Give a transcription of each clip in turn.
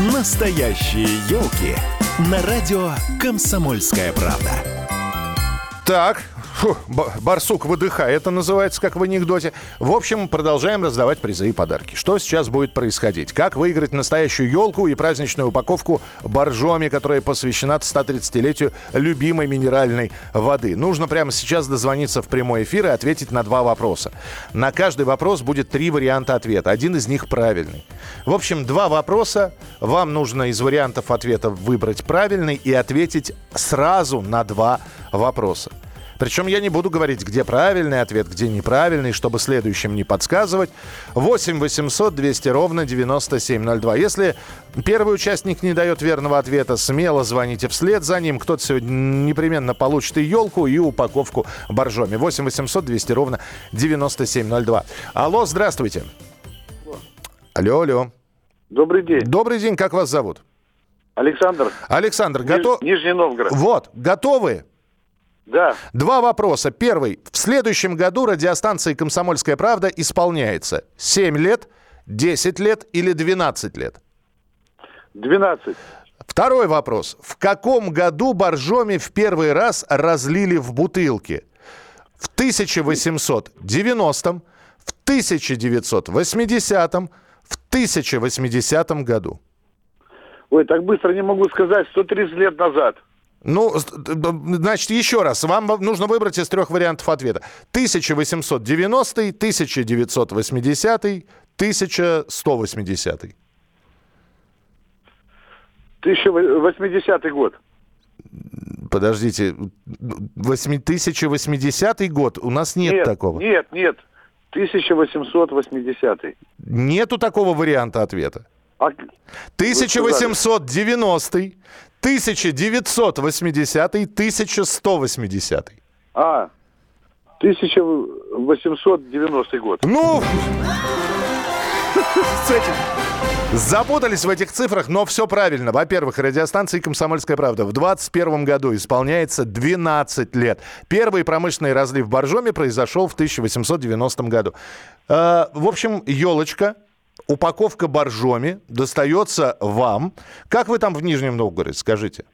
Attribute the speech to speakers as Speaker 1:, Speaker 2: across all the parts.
Speaker 1: Настоящие елки на радио «Комсомольская правда».
Speaker 2: Так, фу, барсук выдыхай, это называется, как в анекдоте. В общем, продолжаем раздавать призы и подарки. Что сейчас будет происходить? Как выиграть настоящую елку и праздничную упаковку боржоми, которая посвящена 130-летию любимой минеральной воды? Нужно прямо сейчас дозвониться в прямой эфир и ответить на два вопроса. На каждый вопрос будет три варианта ответа. Один из них правильный. В общем, два вопроса. Вам нужно из вариантов ответа выбрать правильный и ответить сразу на два вопроса. Причем я не буду говорить, где правильный ответ, где неправильный, чтобы следующим не подсказывать. 8 800 200 ровно 9702. Если первый участник не дает верного ответа, смело звоните вслед за ним. Кто-то сегодня непременно получит и елку, и упаковку боржоми. 8 800 200 ровно 9702. Алло, здравствуйте. Алло, алло.
Speaker 3: Добрый день.
Speaker 2: Добрый день, как вас зовут?
Speaker 3: Александр.
Speaker 2: Александр, готов?
Speaker 3: Нижний Новгород.
Speaker 2: Вот, готовы?
Speaker 3: Да.
Speaker 2: Два вопроса. Первый. В следующем году радиостанции «Комсомольская правда» исполняется 7 лет, 10 лет или 12 лет?
Speaker 3: 12.
Speaker 2: Второй вопрос. В каком году боржоми в первый раз разлили в бутылки? В 1890, в 1980, в 1080 году?
Speaker 3: Ой, так быстро не могу сказать. 130 лет назад.
Speaker 2: Ну, значит, еще раз. Вам нужно выбрать из трех вариантов ответа. 1890, 1980, 1180.
Speaker 3: 1080 год.
Speaker 2: Подождите, 1080 год? У нас нет,
Speaker 3: нет
Speaker 2: такого.
Speaker 3: Нет, нет. 1880.
Speaker 2: Нету такого варианта ответа. А... 1890, 1980 1180
Speaker 3: А, 1890 год.
Speaker 2: Ну, с этим... Запутались в этих цифрах, но все правильно. Во-первых, радиостанции «Комсомольская правда» в 2021 году исполняется 12 лет. Первый промышленный разлив боржоми произошел в 1890 году. Э, в общем, елочка упаковка боржоми достается вам. Как вы там в Нижнем Новгороде, скажите?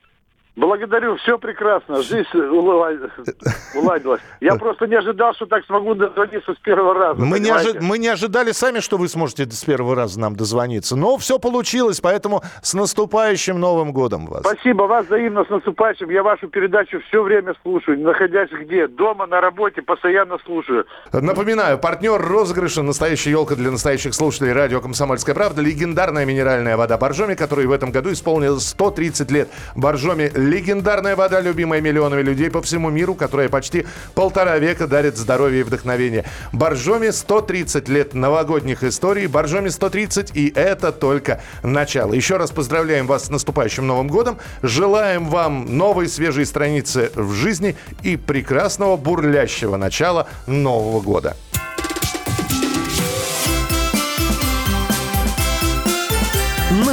Speaker 3: Благодарю, все прекрасно. Жизнь уладилась. Я просто не ожидал, что так смогу дозвониться с первого раза.
Speaker 2: Мы не, ожи... мы не ожидали сами, что вы сможете с первого раза нам дозвониться. Но все получилось, поэтому с наступающим Новым годом вас.
Speaker 3: Спасибо, вас взаимно с наступающим. Я вашу передачу все время слушаю, находясь где? Дома, на работе, постоянно слушаю.
Speaker 2: Напоминаю, партнер розыгрыша «Настоящая елка» для настоящих слушателей радио «Комсомольская правда» легендарная минеральная вода Боржоми, которая в этом году исполнилась 130 лет. Боржоми Легендарная вода, любимая миллионами людей по всему миру, которая почти полтора века дарит здоровье и вдохновение. Боржоми 130 лет новогодних историй. Боржоми 130 и это только начало. Еще раз поздравляем вас с наступающим Новым годом. Желаем вам новой свежей страницы в жизни и прекрасного бурлящего начала Нового года.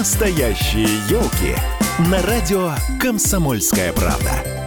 Speaker 1: Настоящие елки на радио «Комсомольская правда».